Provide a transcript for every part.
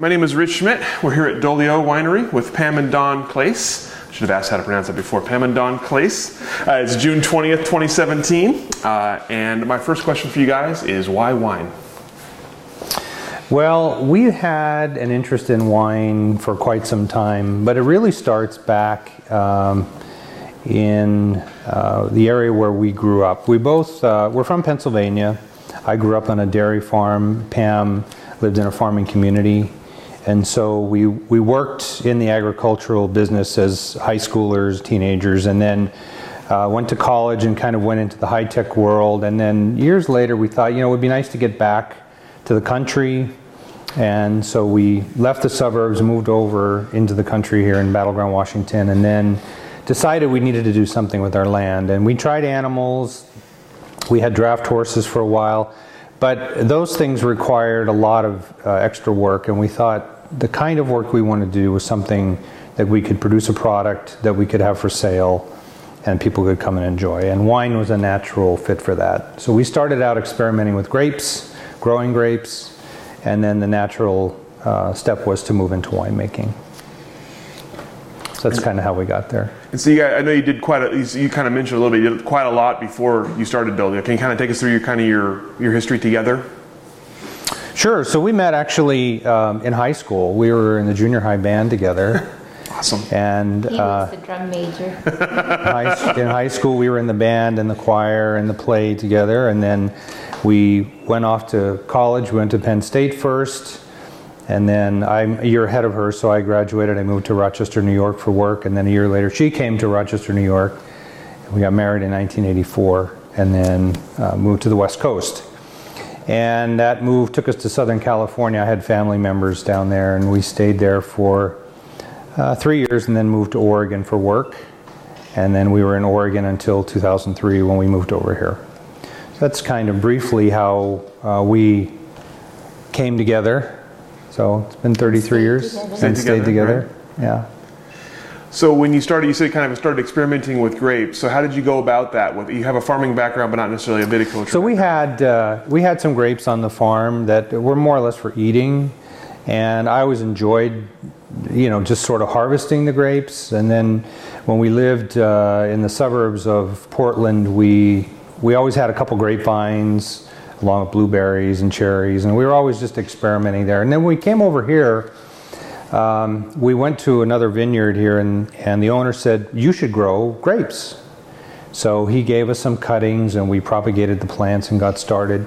My name is Rich Schmidt. We're here at Dolio Winery with Pam and Don Klase. Should have asked how to pronounce that before. Pam and Don Klase. Uh, it's June 20th, 2017. Uh, and my first question for you guys is why wine? Well, we had an interest in wine for quite some time, but it really starts back um, in uh, the area where we grew up. We both, uh, we're from Pennsylvania. I grew up on a dairy farm. Pam lived in a farming community. And so we, we worked in the agricultural business as high schoolers, teenagers, and then uh, went to college and kind of went into the high tech world. And then years later, we thought, you know, it would be nice to get back to the country. And so we left the suburbs, moved over into the country here in Battle Ground, Washington, and then decided we needed to do something with our land. And we tried animals. We had draft horses for a while. But those things required a lot of uh, extra work, and we thought the kind of work we want to do was something that we could produce a product that we could have for sale and people could come and enjoy. And wine was a natural fit for that. So we started out experimenting with grapes, growing grapes, and then the natural uh, step was to move into winemaking. So that's kind of how we got there. And so you, I know you did quite a, you, kind of mentioned a little bit, you did quite a lot before you started Dolio. Can you kind of take us through your kind of your, your history together? Sure. So we met actually um, in high school. We were in the junior high band together. Awesome. And He uh, was the drum major. high, in high school, we were in the band and the choir and the play together. And then we went off to college. We went to Penn State first. And then I'm a year ahead of her, so I graduated. I moved to Rochester, New York for work. And then a year later, she came to Rochester, New York. We got married in 1984 and then uh, moved to the West Coast. And that move took us to Southern California. I had family members down there, and we stayed there for uh, three years and then moved to Oregon for work. And then we were in Oregon until 2003 when we moved over here. So that's kind of briefly how uh, we came together. So it's been 33 years together. since Stayed stayed together, together. Yeah. So when you started, you said kind of started experimenting with grapes. So how did you go about that? With, you have a farming background, but not necessarily a viticulture. So we had uh, we had some grapes on the farm that were more or less for eating, and I always enjoyed, you know, just sort of harvesting the grapes. And then when we lived uh, in the suburbs of Portland, we we always had a couple grapevines along with blueberries and cherries, and we were always just experimenting there. And then we came over here. Um, we went to another vineyard here, and, and the owner said, You should grow grapes. So he gave us some cuttings, and we propagated the plants and got started,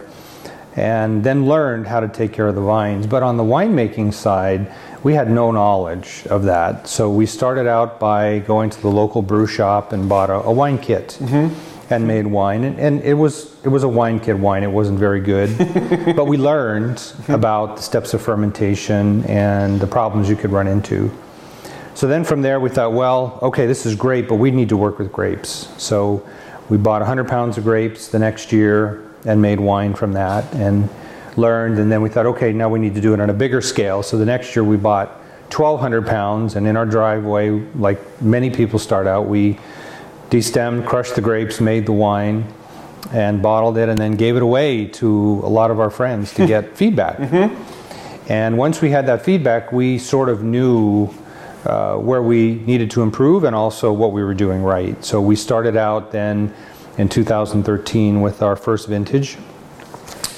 and then learned how to take care of the vines. But on the winemaking side, we had no knowledge of that. So we started out by going to the local brew shop and bought a, a wine kit. And made wine, and, and it was it was a wine kid wine. It wasn't very good, but we learned about the steps of fermentation and the problems you could run into. So then from there we thought, well, okay, this is great, but we need to work with grapes. So we bought 100 pounds of grapes the next year and made wine from that and learned. And then we thought, okay, now we need to do it on a bigger scale. So the next year we bought 1,200 pounds, and in our driveway, like many people start out, we destemmed, crushed the grapes, made the wine, and bottled it, and then gave it away to a lot of our friends to get feedback. And once we had that feedback, we sort of knew uh, where we needed to improve and also what we were doing right. So we started out then in 2013 with our first vintage.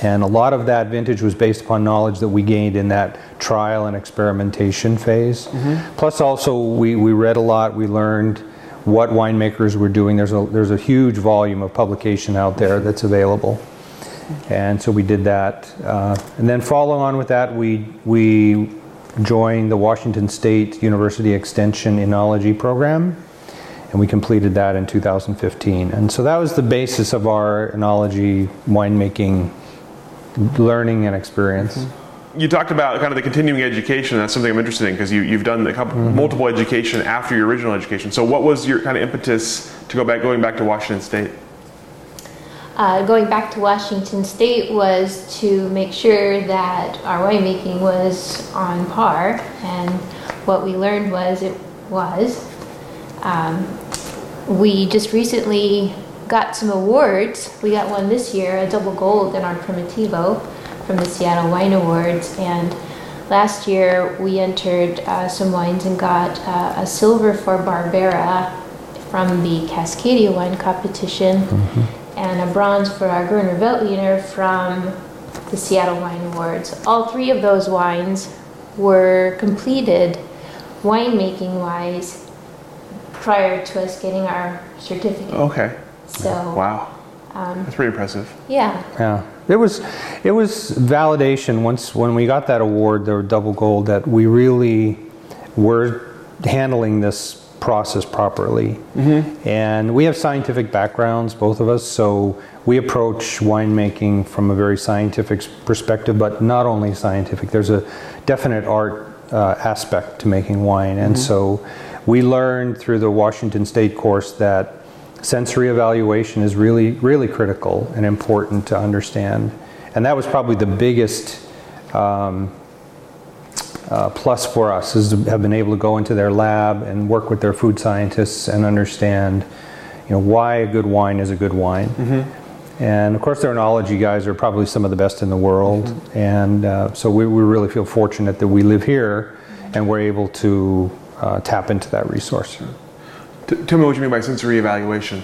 And a lot of that vintage was based upon knowledge that we gained in that trial and experimentation phase. Plus, also, we, we read a lot, we learned what winemakers were doing. There's a, there's a huge volume of publication out there that's available. And so we did that. Uh, and then following on with that, we, we joined the Washington State University Extension Enology program. And we completed that in 2015. And so that was the basis of our enology winemaking learning and experience. You talked about kind of the continuing education. That's something I'm interested in because you, you've done a couple, multiple education after your original education. So, what was your kind of impetus to go back, going back to Washington State? Uh, going back to Washington State was to make sure that our winemaking was on par, and what we learned was it was. Um, we just recently got some awards. We got one this year, a double gold in our Primitivo from the Seattle Wine Awards, and last year we entered uh, some wines and got uh, a silver for Barbera from the Cascadia Wine Competition and a bronze for our Gruner Veltliner from the Seattle Wine Awards. All three of those wines were completed winemaking wise prior to us getting our certificate. Okay. So, Wow. um, That's pretty impressive. yeah, Yeah, it was it was validation once when we got that award, the double gold, that we really were handling this process properly. And we have scientific backgrounds, both of us, so we approach winemaking from a very scientific perspective, but not only scientific. There's a definite art uh, aspect to making wine, and so we learned through the Washington State course that sensory evaluation is really really critical and important to understand. And that was probably the biggest um, uh, plus for us is to have been able to go into their lab and work with their food scientists and understand you know why a good wine is a good wine. And of course their enology guys are probably some of the best in the world. And uh, so we, we really feel fortunate that we live here and we're able to uh, tap into that resource T- tell me what you mean by sensory evaluation.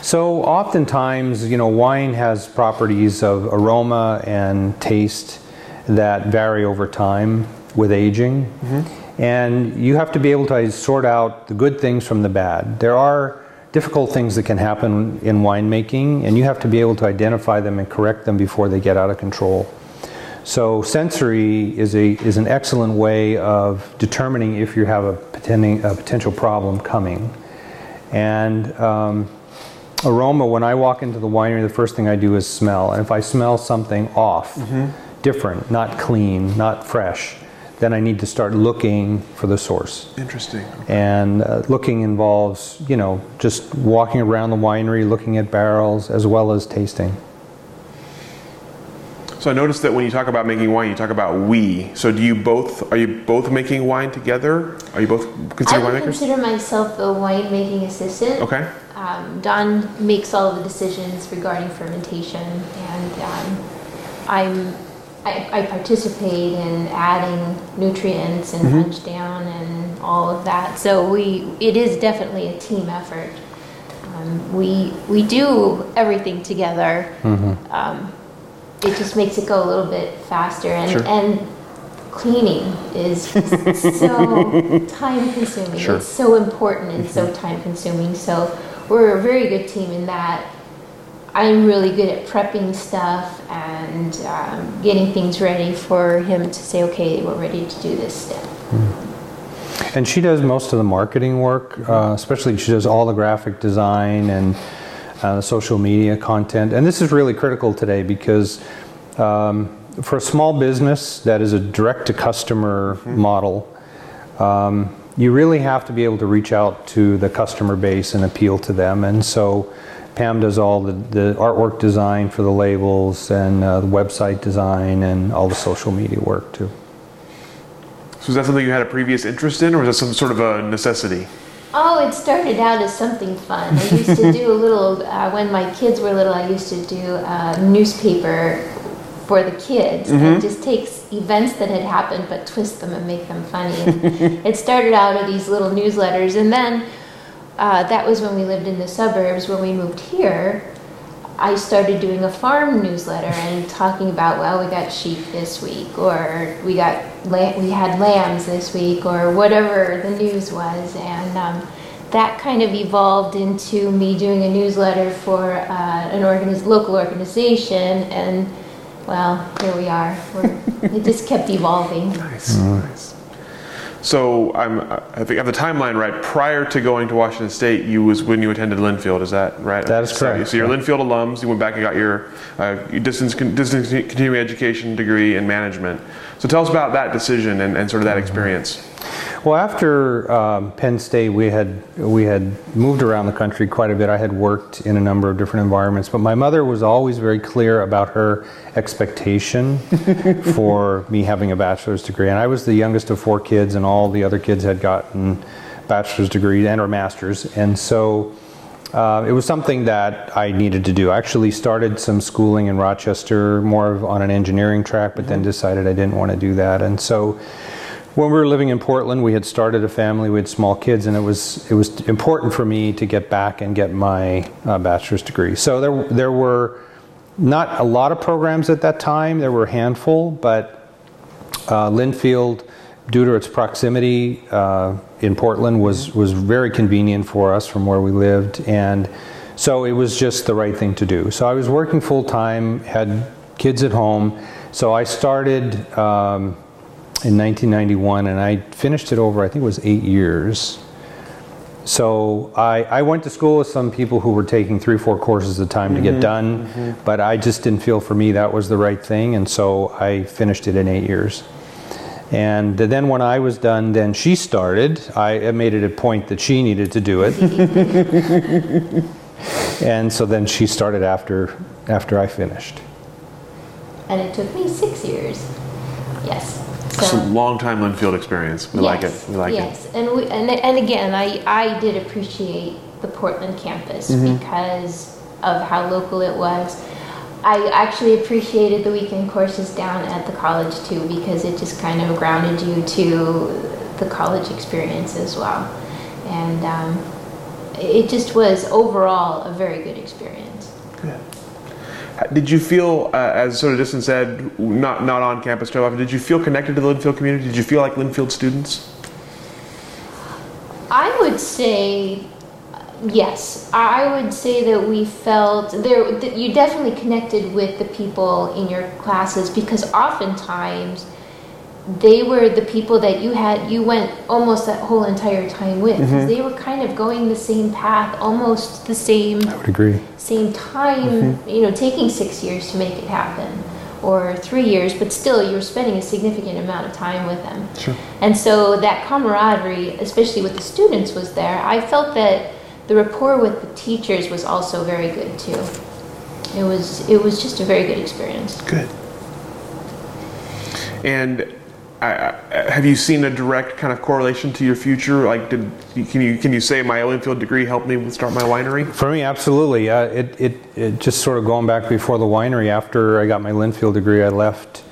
So oftentimes, you know, wine has properties of aroma and taste that vary over time with aging. Mm-hmm. And you have to be able to sort out the good things from the bad. There are difficult things that can happen in winemaking, and you have to be able to identify them and correct them before they get out of control. So sensory is a is an excellent way of determining if you have a, a potential problem coming. And um, aroma, when I walk into the winery, the first thing I do is smell. And if I smell something off, different, not clean, not fresh, then I need to start looking for the source. Interesting. And uh, looking involves, you know, just walking around the winery, looking at barrels, as well as tasting. So I noticed that when you talk about making wine, you talk about we. So do you both? Are you both making wine together? Are you both I considered would winemakers? consider myself the winemaking assistant. Okay. Um, Don makes all the decisions regarding fermentation, and um, I'm I, I participate in adding nutrients and punch down and all of that. So we it is definitely a team effort. Um, we we do everything together. Um, it just makes it go a little bit faster, and Sure. and cleaning is so time consuming. Sure. It's so important and so time consuming. So we're a very good team in that. I'm really good at prepping stuff and um, getting things ready for him to say, okay, we're ready to do this step. And she does most of the marketing work, uh, especially she does all the graphic design and uh, social media content. And this is really critical today because um, for a small business that is a direct to customer model, um, you really have to be able to reach out to the customer base and appeal to them. And so Pam does all the, the artwork design for the labels and uh, the website design and all the social media work too. So is that something you had a previous interest in, or was that some sort of a necessity? Oh, it started out as something fun. I used to do a little, uh, when my kids were little, I used to do a newspaper for the kids and just takes events that had happened but twist them and make them funny. And it started out of these little newsletters and then uh, that was when we lived in the suburbs. When we moved here, I started doing a farm newsletter and talking about, well, we got sheep this week, or we got we had lambs this week, or whatever the news was, and um, that kind of evolved into me doing a newsletter for uh, an organiz- local organization, and well, here we are. We're, it just kept evolving. Nice. Nice. So I'm, I think I have the timeline right. Prior to going to Washington State, you was when you attended Linfield. Is that right? That is correct, So, you're yeah. Linfield alums. You went back and got your, uh, your distance distance continuing education degree in management. So tell us about that decision and, and sort of that experience. Well, after um, Penn State, we had we had moved around the country quite a bit. I had worked in a number of different environments, but my mother was always very clear about her expectation for me having a bachelor's degree. And I was the youngest of four kids, and all the other kids had gotten bachelor's degrees and or masters, and so. Uh, it was something that I needed to do. I actually started some schooling in Rochester, more of on an engineering track, but then decided I didn't want to do that. And so, when we were living in Portland, we had started a family. We had small kids, and it was it was important for me to get back and get my uh, bachelor's degree. So there there were not a lot of programs at that time. There were a handful, but uh, Linfield, due to its proximity uh, in Portland, was was very convenient for us from where we lived, and so it was just the right thing to do. So I was working full time, had kids at home, so I started um, in 1991, and I finished it over. I think it was eight years. So I, I went to school with some people who were taking three, four courses at a time to get mm-hmm. done, mm-hmm. but I just didn't feel for me that was the right thing, and so I finished it in eight years. And then when I was done, then she started. I made it a point that she needed to do it, and so then she started after after I finished. And it took me six years. Yes. It's a long time Linfield experience. We like it. We like yes. it. and we and, and again, I I did appreciate the Portland campus Mm-hmm. because of how local it was. I actually appreciated the weekend courses down at the college too because it just kind of grounded you to the college experience as well, and um, it just was overall a very good experience. Did you feel, uh, as sort of Distance said, not not on campus too often? Did you feel connected to the Linfield community? Did you feel like Linfield students? I would say yes. I would say that we felt there. You definitely connected with the people in your classes because oftentimes they were the people that you had you went almost that whole entire time with. Mm-hmm. 'cause they were kind of going the same path almost the same I would agree. same time mm-hmm. you know taking six years to make it happen or three years but still you're spending a significant amount of time with them. Sure. and so that camaraderie especially with the students was there. I felt that the rapport with the teachers was also very good too. It was it was just a very good experience. Good. And I, I, have you seen a direct kind of correlation to your future? Like, did can you can you say my Linfield degree helped me start my winery? For me, absolutely. Uh, it, it, it just sort of going back before the winery. After I got my Linfield degree, I left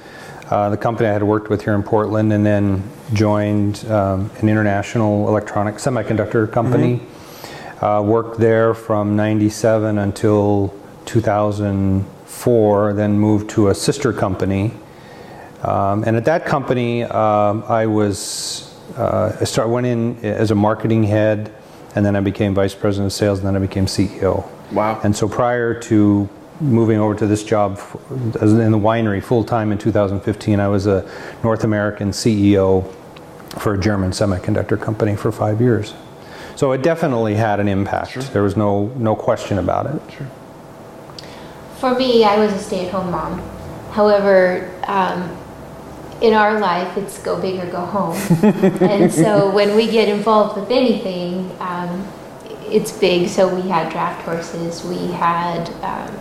uh, the company I had worked with here in Portland, and then joined um, an international electronic semiconductor company. Uh, worked there from '97 until 2004. Then moved to a sister company. Um, and at that company, um, I was uh, I start went in as a marketing head, and then I became vice president of sales, and then I became CEO. Wow. And so prior to moving over to this job in the winery full time in 2015, I was a North American CEO for a German semiconductor company for five years. So it definitely had an impact. There was no no question about it. Sure. For me, I was a stay-at-home mom. However, um, in our life, it's go big or go home. and so when we get involved with anything, um, it's big. So we had draft horses. We had um,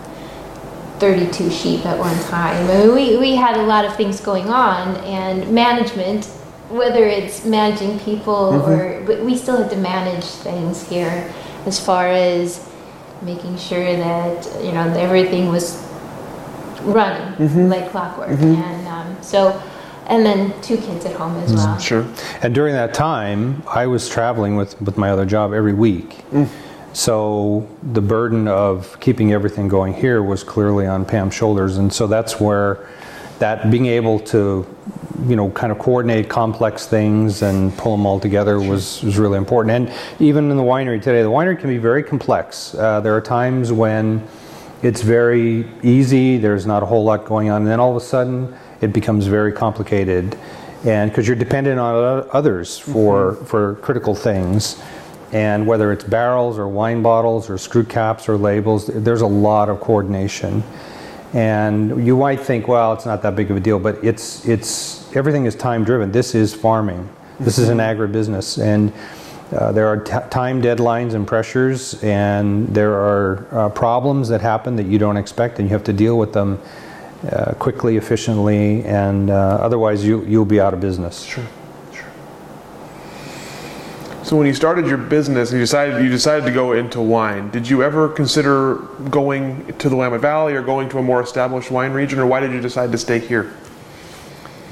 32 sheep at one time. I mean, we, we had a lot of things going on, and management, whether it's managing people or, but we still had to manage things here as far as making sure that, you know, everything was running like clockwork. And um, so, and then two kids at home as well. Sure. And during that time, I was traveling with, with my other job every week. So the burden of keeping everything going here was clearly on Pam's shoulders. And so that's where that being able to, you know, kind of coordinate complex things and pull them all together was, was really important. And even in the winery today, the winery can be very complex. Uh, there are times when it's very easy, there's not a whole lot going on, and then all of a sudden it becomes very complicated. and because you're dependent on others for for critical things. And whether it's barrels or wine bottles or screw caps or labels, there's a lot of coordination. And you might think, well, it's not that big of a deal, but it's it's everything is time driven. This is farming. This is an agribusiness, and uh, there are t- time deadlines and pressures, and there are uh, problems that happen that you don't expect, and you have to deal with them uh, quickly, efficiently, and uh, otherwise you you'll be out of business. Sure, sure. So when you started your business and you decided you decided to go into wine, did you ever consider going to the Willamette Valley or going to a more established wine region, or why did you decide to stay here?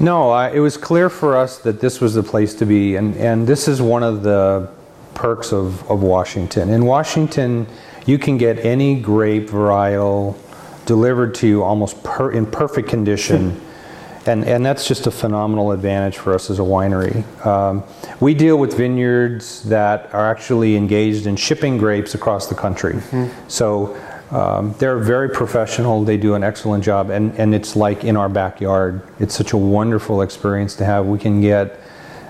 No, I, it was clear for us that this was the place to be, and, and this is one of the perks of, of Washington. In Washington, you can get any grape varietal delivered to you almost per, in perfect condition, and, and that's just a phenomenal advantage for us as a winery. Um, we deal with vineyards that are actually engaged in shipping grapes across the country. So um, they're very professional. They do an excellent job, and, and it's like in our backyard. It's such a wonderful experience to have. We can get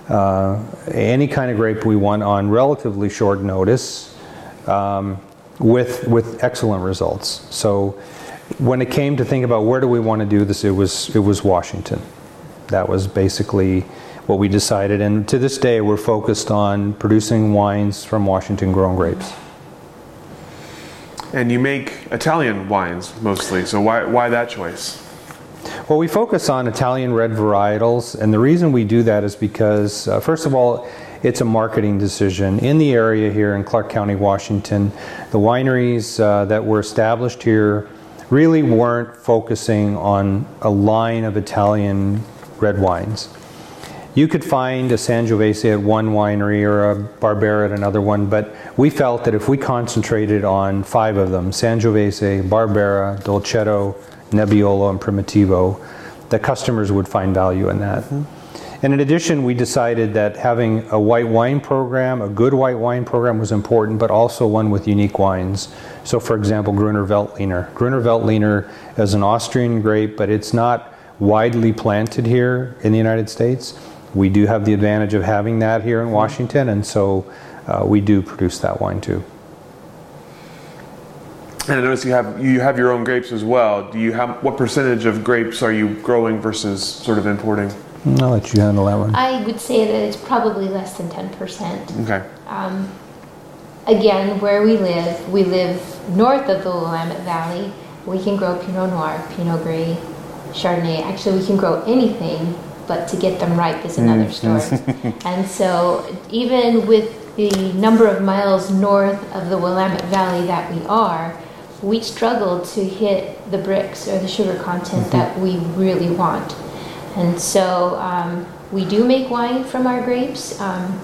uh, any kind of grape we want on relatively short notice um, with with excellent results. So when it came to think about where do we want to do this, it was it was Washington. That was basically what we decided, and to this day, we're focused on producing wines from Washington grown grapes. And you make Italian wines mostly, so why, why that choice? Well, we focus on Italian red varietals, and the reason we do that is because, uh, first of all, it's a marketing decision. In the area here in Clark County, Washington, the wineries uh, that were established here really weren't focusing on a line of Italian red wines. You could find a Sangiovese at one winery or a Barbera at another one, but we felt that if we concentrated on five of them Sangiovese, Barbera, Dolcetto, Nebbiolo, and Primitivo that customers would find value in that. Mm-hmm. And in addition, we decided that having a white wine program, a good white wine program, was important, but also one with unique wines. So, for example, Gruner Veltliner. Gruner Veltliner is an Austrian grape, but it's not widely planted here in the United States. We do have the advantage of having that here in Washington, and so uh, we do produce that wine too. And I notice you have you have your own grapes as well. Do you have what percentage of grapes are you growing versus sort of importing? I'll let you handle that one. I would say that it's probably less than 10%. Okay. Um, again, where we live, we live north of the Willamette Valley. We can grow Pinot Noir, Pinot Gris, Chardonnay. Actually, we can grow anything, but to get them ripe is another story. and so, even with the number of miles north of the Willamette Valley that we are, we struggle to hit the Brix or the sugar content that we really want. And so, um, we do make wine from our grapes. Um,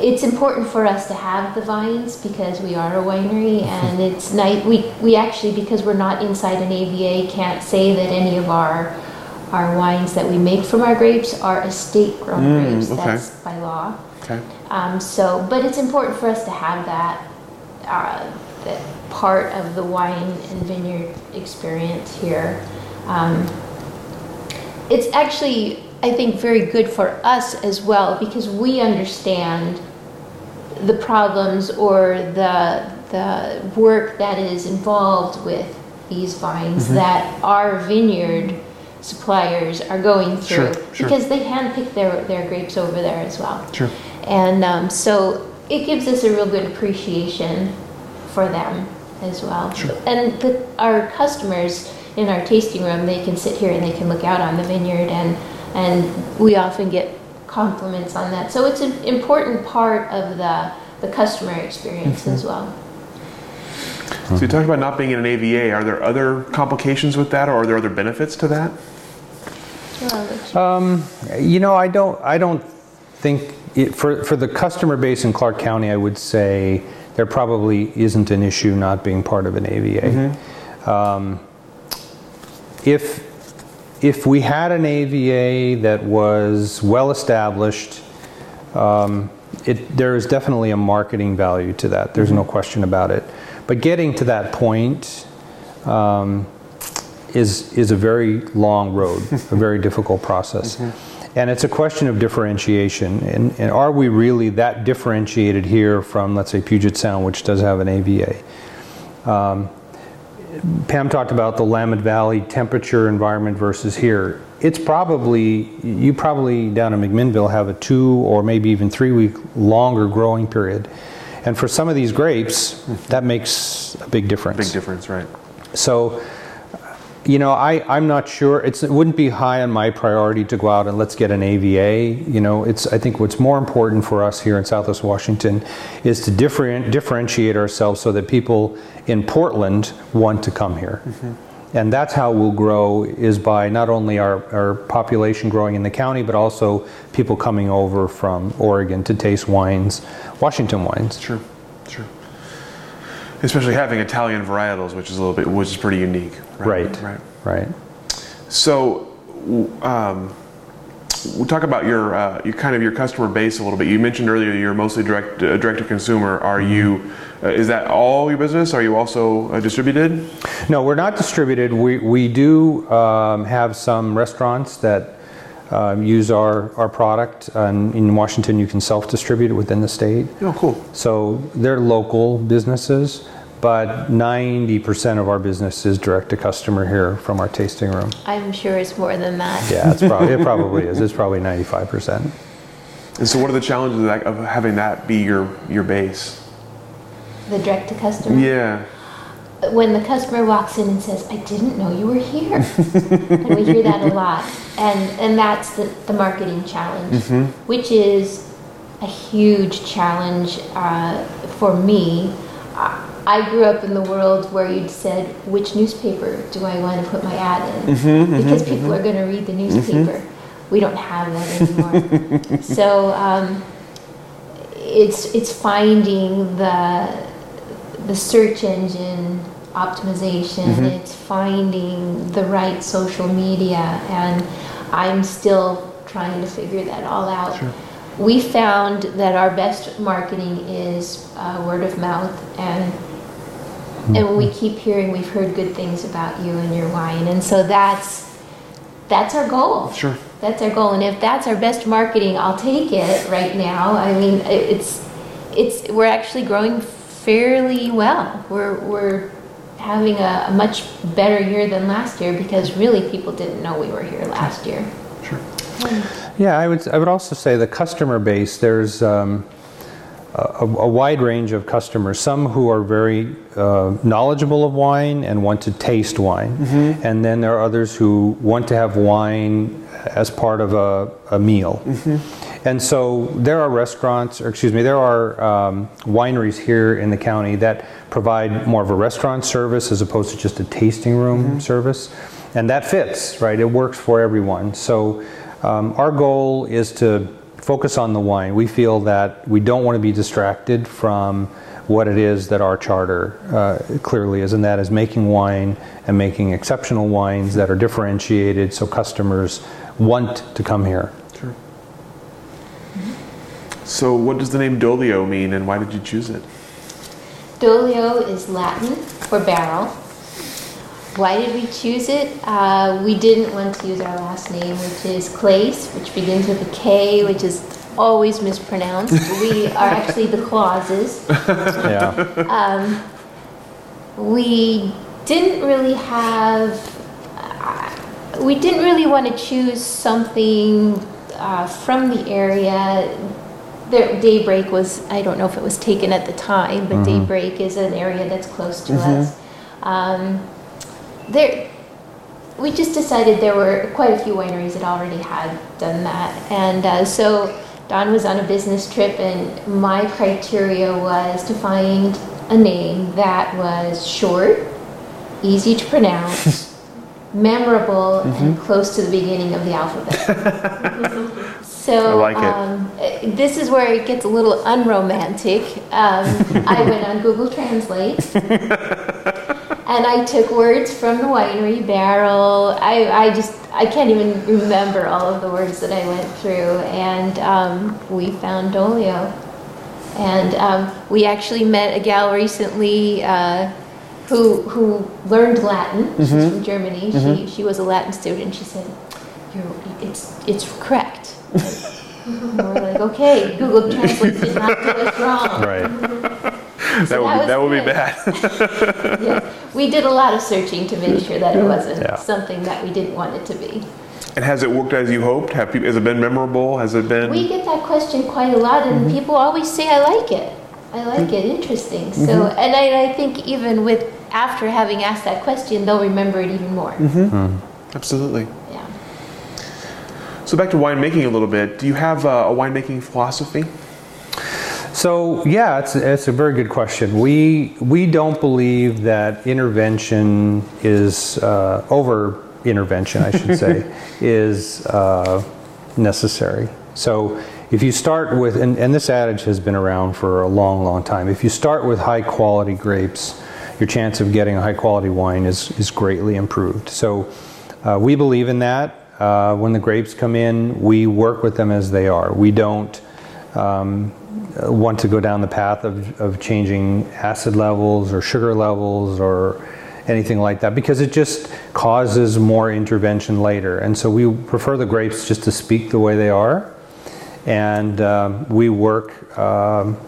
it's important for us to have the vines because we are a winery and it's nice we, we actually because we're not inside an ava can't say that any of our our wines that we make from our grapes are estate grown Mm, grapes okay. that's by law Okay. um, so but it's important for us to have that uh, that part of the wine and vineyard experience here um, it's actually i think very good for us as well because we understand the problems or the the work that is involved with these vines Mm-hmm. that our vineyard suppliers are going through Sure, sure. because they handpick their, their grapes over there as well. Sure. And um, so it gives us a real good appreciation for them as well. Sure. And the, our customers in our tasting room, they can sit here and they can look out on the vineyard, and and we often get compliments on that. So it's an important part of the the customer experience as well. So you talked about not being in an AVA. Are there other complications with that, or are there other benefits to that? Um, you know, I don't, I don't think it, for for the customer base in Clark County, I would say there probably isn't an issue not being part of an AVA. Um, if if we had an AVA that was well established, um, it, there is definitely a marketing value to that. There's no question about it. But getting to that point um, is is a very long road, a very difficult process. And it's a question of differentiation. And, and are we really that differentiated here from, let's say, Puget Sound, which does have an AVA? Um, Pam talked about the Willamette Valley temperature environment versus here. It's probably, you probably down in McMinnville have a two or maybe even three week longer growing period. And for some of these grapes, that makes a big difference. Big difference, right? So, you know, I, I'm not sure. It's, it wouldn't be high on my priority to go out and let's get an AVA. You know, it's, I think what's more important for us here in Southwest Washington is to different, differentiate ourselves so that people in Portland want to come here. Mm-hmm. And that's how we'll grow is by not only our, our population growing in the county, but also people coming over from Oregon to taste wines, Washington wines. Sure, sure. Especially having Italian varietals, which is a little bit, which is pretty unique. Right. Right. Right. So, um, we'll talk about your, uh, your kind of your customer base a little bit. You mentioned earlier you're mostly direct uh, direct to consumer. Are you? Uh, is that all your business? Are you also uh, distributed? No, we're not distributed. We, we do um, have some restaurants that um, use our, our product. And in Washington, you can self distribute it within the state. Oh, cool. So they're local businesses, but 90% of our business is direct to customer here from our tasting room. I'm sure it's more than that. Yeah, it's probably, it probably is. It's probably 95%. And so, what are the challenges of, that, of having that be your your base? The direct to customer. Yeah. When the customer walks in and says, "I didn't know you were here," and we hear that a lot, and and that's the, the marketing challenge, mm-hmm. which is a huge challenge uh, for me. I grew up in the world where you'd said, "Which newspaper do I want to put my ad in?" Mm-hmm, mm-hmm, because people are going to read the newspaper. We don't have that anymore. so um, it's it's finding the the search engine optimization. It's finding the right social media, and I'm still trying to figure that all out. We found that our best marketing is uh, word of mouth, and and we keep hearing we've heard good things about you and your wine, and so that's that's our goal. Sure. That's our goal, and if that's our best marketing, I'll take it right now. I mean, it's it's we're actually growing fairly well. We're we're having a, a much better year than last year because really people didn't know we were here last year. Sure. Yeah, I would, I would also say the customer base, there's um, a, a wide range of customers. Some who are very uh, knowledgeable of wine and want to taste wine. And then there are others who want to have wine as part of a, a meal. And so there are restaurants, or excuse me, there are um, wineries here in the county that provide more of a restaurant service as opposed to just a tasting room service. And that fits, right? It works for everyone. So um, our goal is to focus on the wine. We feel that we don't want to be distracted from what it is that our charter uh, clearly is, and that is making wine and making exceptional wines that are differentiated so customers want to come here. Sure. So, what does the name Dolio mean, and why did you choose it? Dolio is Latin for barrel. Why did we choose it? Uh, we didn't want to use our last name, which is Klase, which begins with a K, which is always mispronounced. we are actually the clauses. Yeah. Um, we didn't really have, uh, we didn't really want to choose something uh, from the area. There, Daybreak was, I don't know if it was taken at the time, but Daybreak is an area that's close to us. Um, there, we just decided there were quite a few wineries that already had done that. And uh, so Don was on a business trip, and my criteria was to find a name that was short, easy to pronounce, memorable, and close to the beginning of the alphabet. so like. Um, uh, this is where it gets a little unromantic. Um, I went on Google Translate. And I took words from the winery barrel. I, I just, I can't even remember all of the words that I went through. And um, we found Dolio. And um, we actually met a gal recently uh, who, who learned Latin. She's from Germany. She, she was a Latin student. She said, you're, it's, it's correct. And we're like, okay, Google Translate did not do us wrong. Right. that would that be, was that would be bad. Yeah, we did a lot of searching to make sure that it wasn't Yeah. something that we didn't want it to be. and has it worked as you hoped? Have people, has it been memorable? Has it been? We get that question quite a lot, and Mm-hmm. people always say, "I like it. I like it. Interesting." So, Mm-hmm. and I, I think even with after having asked that question, they'll remember it even more. Mm-hmm. Absolutely. So back to winemaking a little bit. Do you have uh, a winemaking philosophy? So yeah, it's, it's a very good question. We we don't believe that intervention is uh, over intervention, I should say, is uh, necessary. So if you start with, and, and this adage has been around for a long, long time. If you start with high quality grapes, your chance of getting a high quality wine is is greatly improved. So uh, we believe in that. Uh, when the grapes come in, we work with them as they are. We don't um, want to go down the path of, of changing acid levels or sugar levels or anything like that because it just causes more intervention later. And so we prefer the grapes just to speak the way they are. And um, we work um,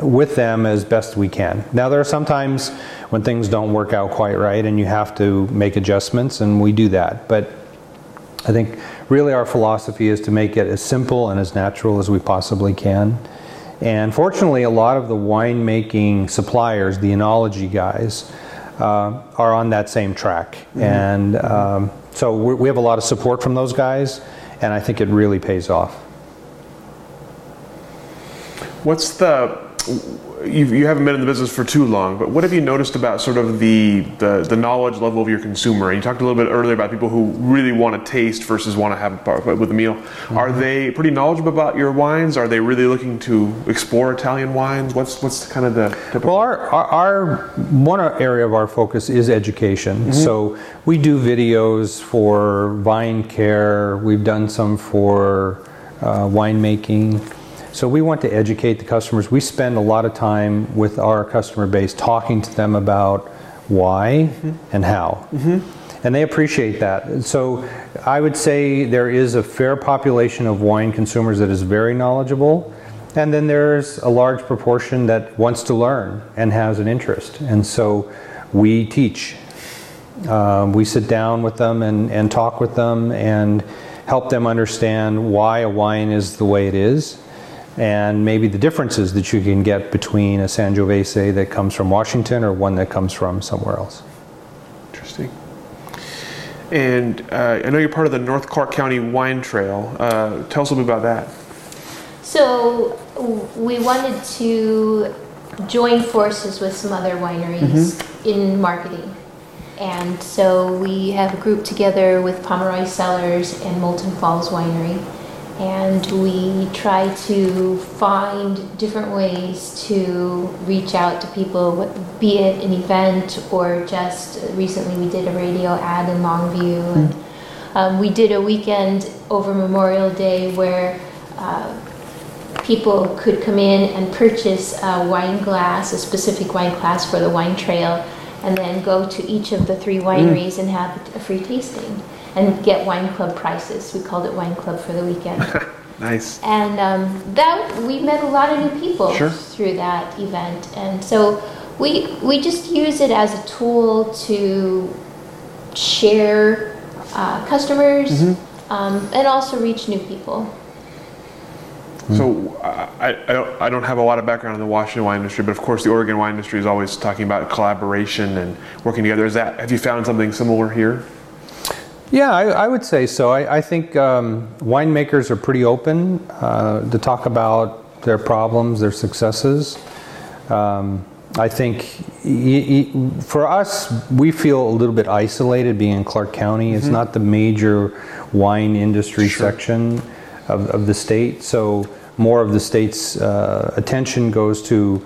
with them as best we can. Now, there are some times when things don't work out quite right and you have to make adjustments, and we do that. But I think really our philosophy is to make it as simple and as natural as we possibly can. And fortunately, a lot of the winemaking suppliers, the enology guys, uh, are on that same track. And um, so we we have a lot of support from those guys, and I think it really pays off. What's the you've, you haven't been in the business for too long, but what have you noticed about sort of the, the, the knowledge level of your consumer? And you talked a little bit earlier about people who really want to taste versus want to have a part with a meal. Are they pretty knowledgeable about your wines? Are they really looking to explore Italian wines? What's what's kind of the typical? Well, our, our, our one area of our focus is education. So we do videos for vine care. We've done some for uh, winemaking. So we want to educate the customers. We spend a lot of time with our customer base talking to them about why and how. And they appreciate that. So I would say there is a fair population of wine consumers that is very knowledgeable. And then there's a large proportion that wants to learn and has an interest. And so we teach. Um, we sit down with them and, and talk with them and help them understand why a wine is the way it is and maybe the differences that you can get between a Sangiovese that comes from Washington or one that comes from somewhere else. Interesting. And uh, I know you're part of the North Clark County Wine Trail. Uh, tell us a little bit about that. So we wanted to join forces with some other wineries in marketing. And so we have a group together with Pomeroy Cellars and Moulton Falls Winery. And we try to find different ways to reach out to people, be it an event or just recently we did a radio ad in Longview. And um, we did a weekend over Memorial Day where uh, people could come in and purchase a wine glass, a specific wine glass for the wine trail, and then go to each of the three wineries and have a free tasting and get wine club prices. We called it wine club for the weekend. Nice. and um, that we met a lot of new people Sure. through that event, and so we we just use it as a tool to share uh, customers um, and also reach new people. So I, I, don't, I don't have a lot of background in the Washington wine industry, but of course the Oregon wine industry is always talking about collaboration and working together. Is that have you found something similar here? Yeah, I, I would say so. I, I think um, winemakers are pretty open uh, to talk about their problems, their successes. Um, I think y- y- for us, we feel a little bit isolated being in Clark County. It's not the major wine industry section of, of the state, so more of the state's uh, attention goes to,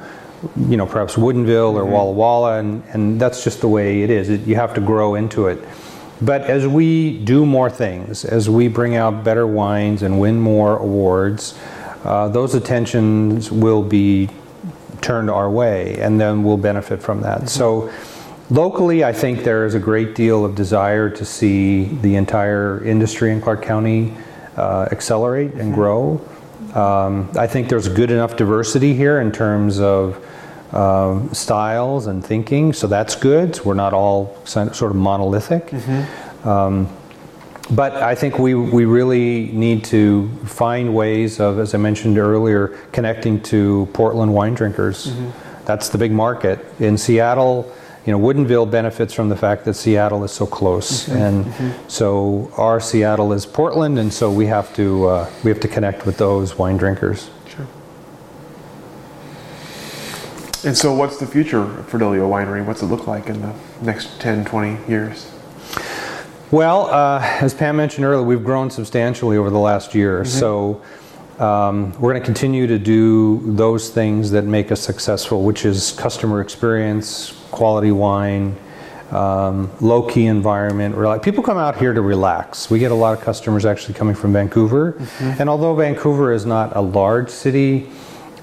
you know, perhaps Woodinville or Walla Walla, and, and that's just the way it is. It, you have to grow into it. But as we do more things, as we bring out better wines and win more awards, uh, those attentions will be turned our way, and then we'll benefit from that. So Locally, I think there is a great deal of desire to see the entire industry in Clark County uh, accelerate and grow. Um, I think there's good enough diversity here in terms of um, styles and thinking, so that's good. We're not all sort of monolithic. Um, but I think we, we really need to find ways of, as I mentioned earlier, connecting to Portland wine drinkers. That's the big market. In Seattle, you know, Woodinville benefits from the fact that Seattle is so close, and so our Seattle is Portland, and so we have to uh, we have to connect with those wine drinkers. Sure. And so, what's the future for Dolio Winery? What's it look like in the next 10, 20 years? Well, uh, as Pam mentioned earlier, we've grown substantially over the last year. So um, we're going to continue to do those things that make us successful, which is customer experience, quality wine, um, low key environment. Rela- People come out here to relax. We get a lot of customers actually coming from Vancouver. And although Vancouver is not a large city,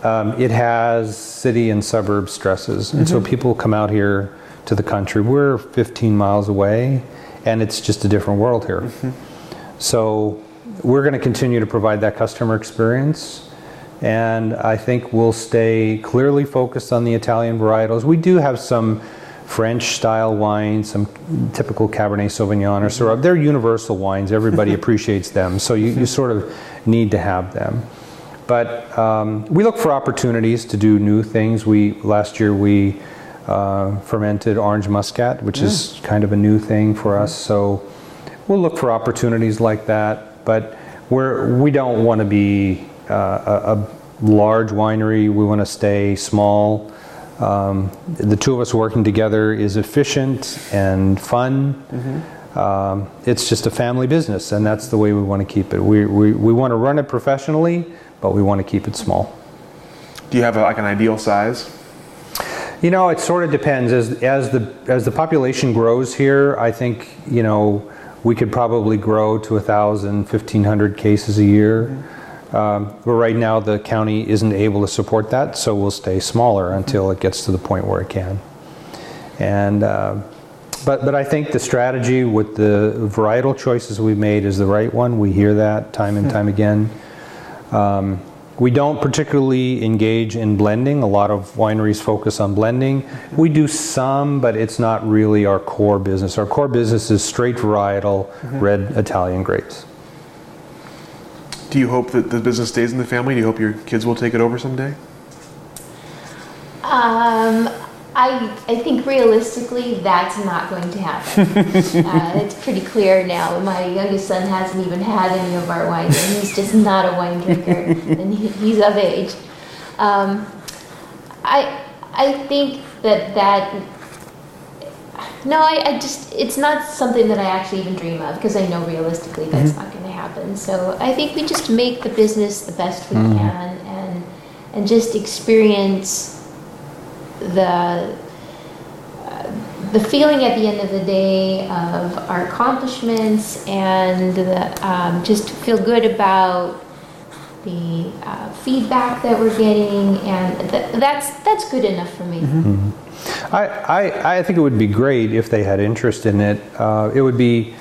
um, it has city and suburb stresses. And so mm-hmm. people come out here to the country. We're 15 miles away, and it's just a different world here. Mm-hmm. So we're going to continue to provide that customer experience. And I think we'll stay clearly focused on the Italian varietals. We do have some French style wines, some typical Cabernet Sauvignon or Syrah. Mm-hmm. They're universal wines, everybody appreciates them. So you, you sort of need to have them. But um, we look for opportunities to do new things. We last year we uh, fermented orange muscat, which is kind of a new thing for us. So we'll look for opportunities like that. But we're we don't want to be uh, a, a large winery. We want to stay small. Um, the two of us working together is efficient and fun. Um, it's just a family business, and that's the way we want to keep it. We, we, we want to run it professionally, but we want to keep it small. Do you have a, like an ideal size? You know, it sort of depends. As, as, the, as the population grows here, I think, you know, we could probably grow to 1,000, 1,500 cases a year. Um, but right now, the county isn't able to support that, so we'll stay smaller until it gets to the point where it can. And, uh, but, but I think the strategy with the varietal choices we've made is the right one. We hear that time and time again. Um, we don't particularly engage in blending. A lot of wineries focus on blending. We do some, but it's not really our core business. Our core business is straight varietal red Italian grapes. Do you hope that the business stays in the family? Do you hope your kids will take it over someday? Um, I, I think realistically, that's not going to happen. uh, it's pretty clear now. My youngest son hasn't even had any of our wine, and he's just not a wine drinker, and he, he's of age. Um, I, I think that that. No, I, I just, it's not something that I actually even dream of because I know realistically that's not going to happen. So I think we just make the business the best we can and, and just experience the uh, the feeling at the end of the day of our accomplishments and the, um, just feel good about the uh, feedback that we're getting and th- that's that's good enough for me I, I, I think it would be great if they had interest in it. Uh, it would be,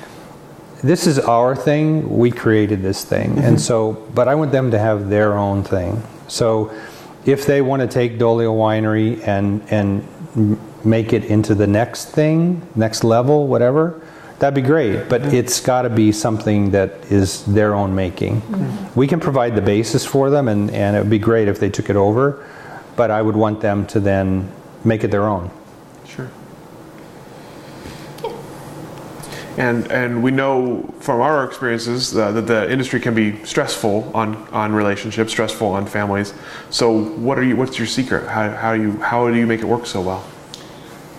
this is our thing, we created this thing. And so, but I want them to have their own thing. So if they want to take Dolio Winery and, and make it into the next thing, next level, whatever, that'd be great. But it's got to be something that is their own making. Mm-hmm. We can provide the basis for them, and, and it would be great if they took it over. But I would want them to then make it their own. Sure. And and we know from our experiences uh, that the industry can be stressful on, on relationships, stressful on families. So what are you? What's your secret? How, how do you how do you make it work so well?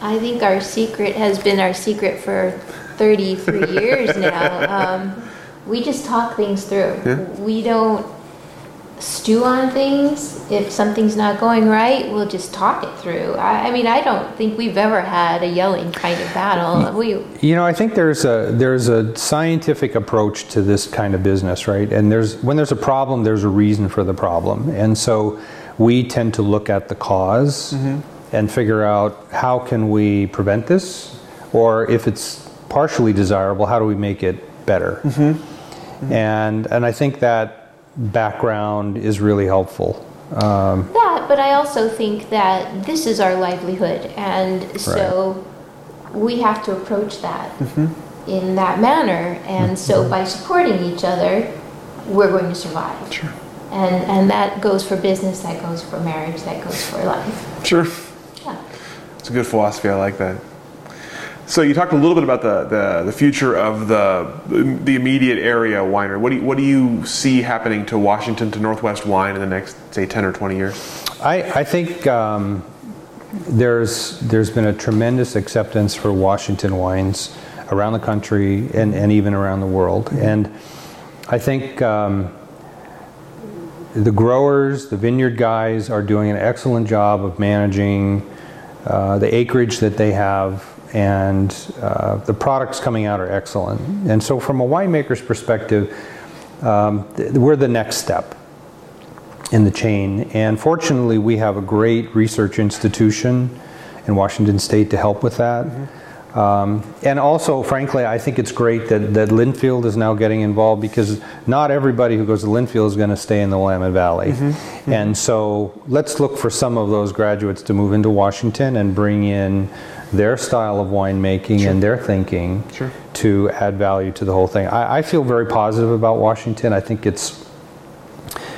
I think our secret has been our secret for 33 years now. Um, we just talk things through. Yeah. We don't stew on things. If something's not going right, we'll just talk it through. I, I mean, I don't think we've ever had a yelling kind of battle. Mm. We, You know, I think there's a there's a scientific approach to this kind of business, right? And there's when there's a problem, there's a reason for the problem, and so we tend to look at the because mm-hmm. and figure out how can we prevent this, or if it's partially desirable, how do we make it better? Mm-hmm. Mm-hmm. And and I think that background is really helpful. Um, That, but I also think that this is our livelihood, and so we have to approach that in that manner. And so by supporting each other, we're going to survive. Sure. And and that goes for business, that goes for marriage, that goes for life. Sure. Yeah. It's a good philosophy. I like that. So you talked a little bit about the, the, the future of the the immediate area winery. What do you, what do you see happening to Washington to Northwest wine in the next say ten or twenty years? I, I think um, there's there's been a tremendous acceptance for Washington wines around the country and, and even around the world. And I think um, the growers, the vineyard guys, are doing an excellent job of managing uh, the acreage that they have, and uh, the products coming out are excellent. And so, from a winemaker's perspective, um, th- we're the next step in the chain. And fortunately, we have a great research institution in Washington State to help with that. Um, and also, frankly, I think it's great that, that Linfield is now getting involved because not everybody who goes to Linfield is going to stay in the Willamette Valley. And so let's look for some of those graduates to move into Washington and bring in their style of winemaking and their thinking Sure. to add value to the whole thing. I, I feel very positive about Washington. I think it's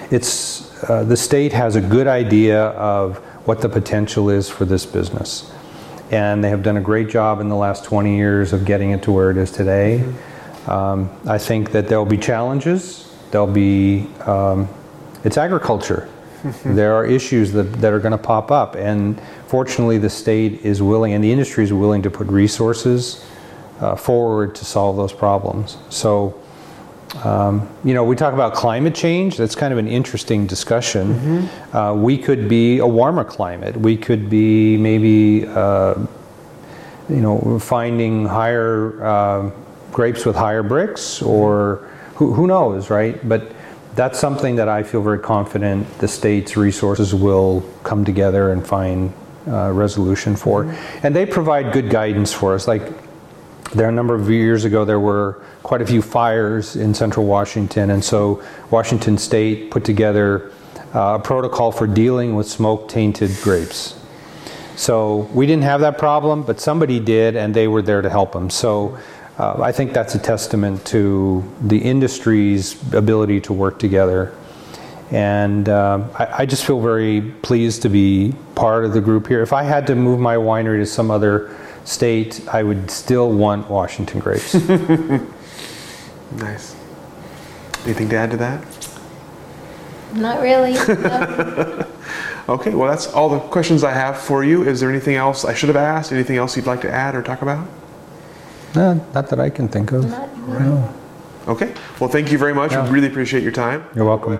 it's uh, the state has a good idea of what the potential is for this business, and they have done a great job in the last 20 years of getting it to where it is today. Um, I think that there will be challenges. There'll be um, it's agriculture. there are issues that, that are going to pop up, and fortunately, the state is willing and the industry is willing to put resources uh, forward to solve those problems. So. Um, you know, we talk about climate change. That's kind of an interesting discussion. Uh, we could be a warmer climate. We could be maybe, uh, you know, finding higher uh, grapes with higher Brix, or who, who knows, right? But that's something that I feel very confident the state's resources will come together and find uh, resolution for. And they provide good guidance for us. Like there a number of years ago there were quite a few fires in central washington and so washington state put together uh, a protocol for dealing with smoke tainted grapes so we didn't have that problem but somebody did and they were there to help them so uh, i think that's a testament to the industry's ability to work together and um, I, I just feel very pleased to be part of the group here if i had to move my winery to some other state, I would still want Washington grapes. Nice. Anything to add to that? Not really. No. Okay, well, that's all the questions I have for you. Is there anything else I should have asked? Anything else you'd like to add or talk about? no, not that I can think of. Not- No. Okay, well, thank you very much. Yeah. We really appreciate your time. You're welcome.